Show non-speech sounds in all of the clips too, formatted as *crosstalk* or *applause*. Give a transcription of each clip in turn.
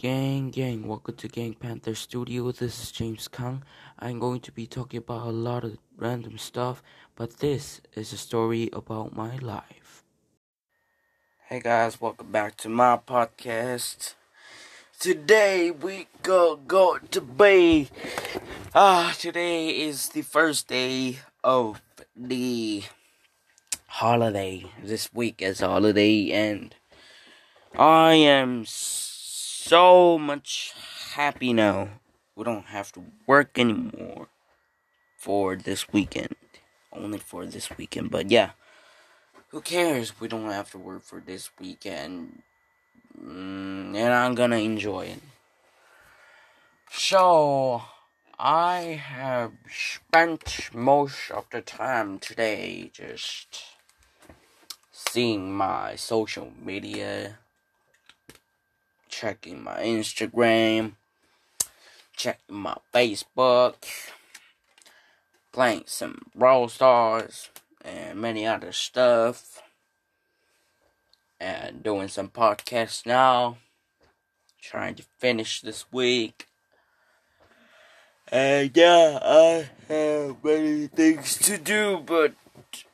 Gang, gang, welcome to Gang Panther Studio. This is James Kang. I'm going to be talking about a lot of random stuff, but this is a story about my life. Hey guys, welcome back to my podcast. Today we go go to be ah today is the first day of the holiday. This week is holiday and I am so much happy now. We don't have to work anymore for this weekend. Only for this weekend. But yeah, who cares? We don't have to work for this weekend. Mm, and I'm gonna enjoy it. So, I have spent most of the time today just seeing my social media checking my Instagram, checking my Facebook, playing some Brawl Stars, and many other stuff. And doing some podcasts now. Trying to finish this week. And yeah, I have many things to do, but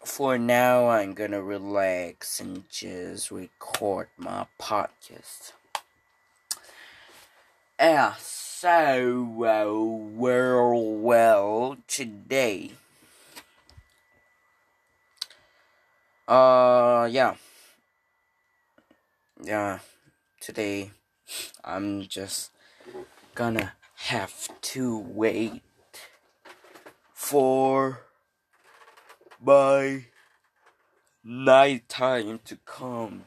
for now, I'm gonna relax and just record my podcast. Yeah, so, uh, well, well, today, uh, yeah, yeah, today, I'm just gonna have to wait for my night time to come.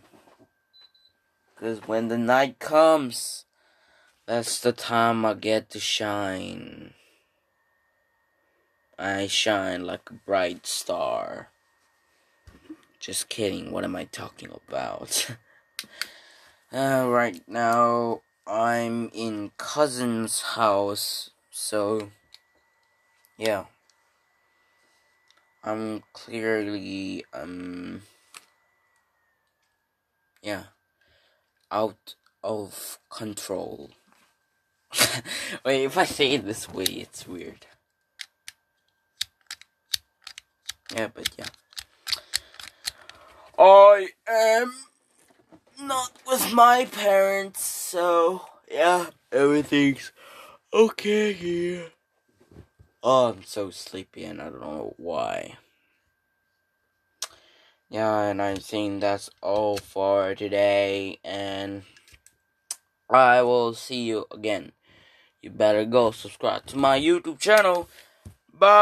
Because when the night comes, that's the time I get to shine. I shine like a bright star. Just kidding, what am I talking about? *laughs* uh, right now, I'm in cousin's house, so yeah. I'm clearly, um, yeah, out of control. *laughs* Wait, if I say it this way, it's weird. Yeah, but yeah. I am not with my parents, so yeah, everything's okay here. Oh, I'm so sleepy and I don't know why. Yeah, and I think that's all for today, and I will see you again you better go subscribe to my YouTube channel. Bye.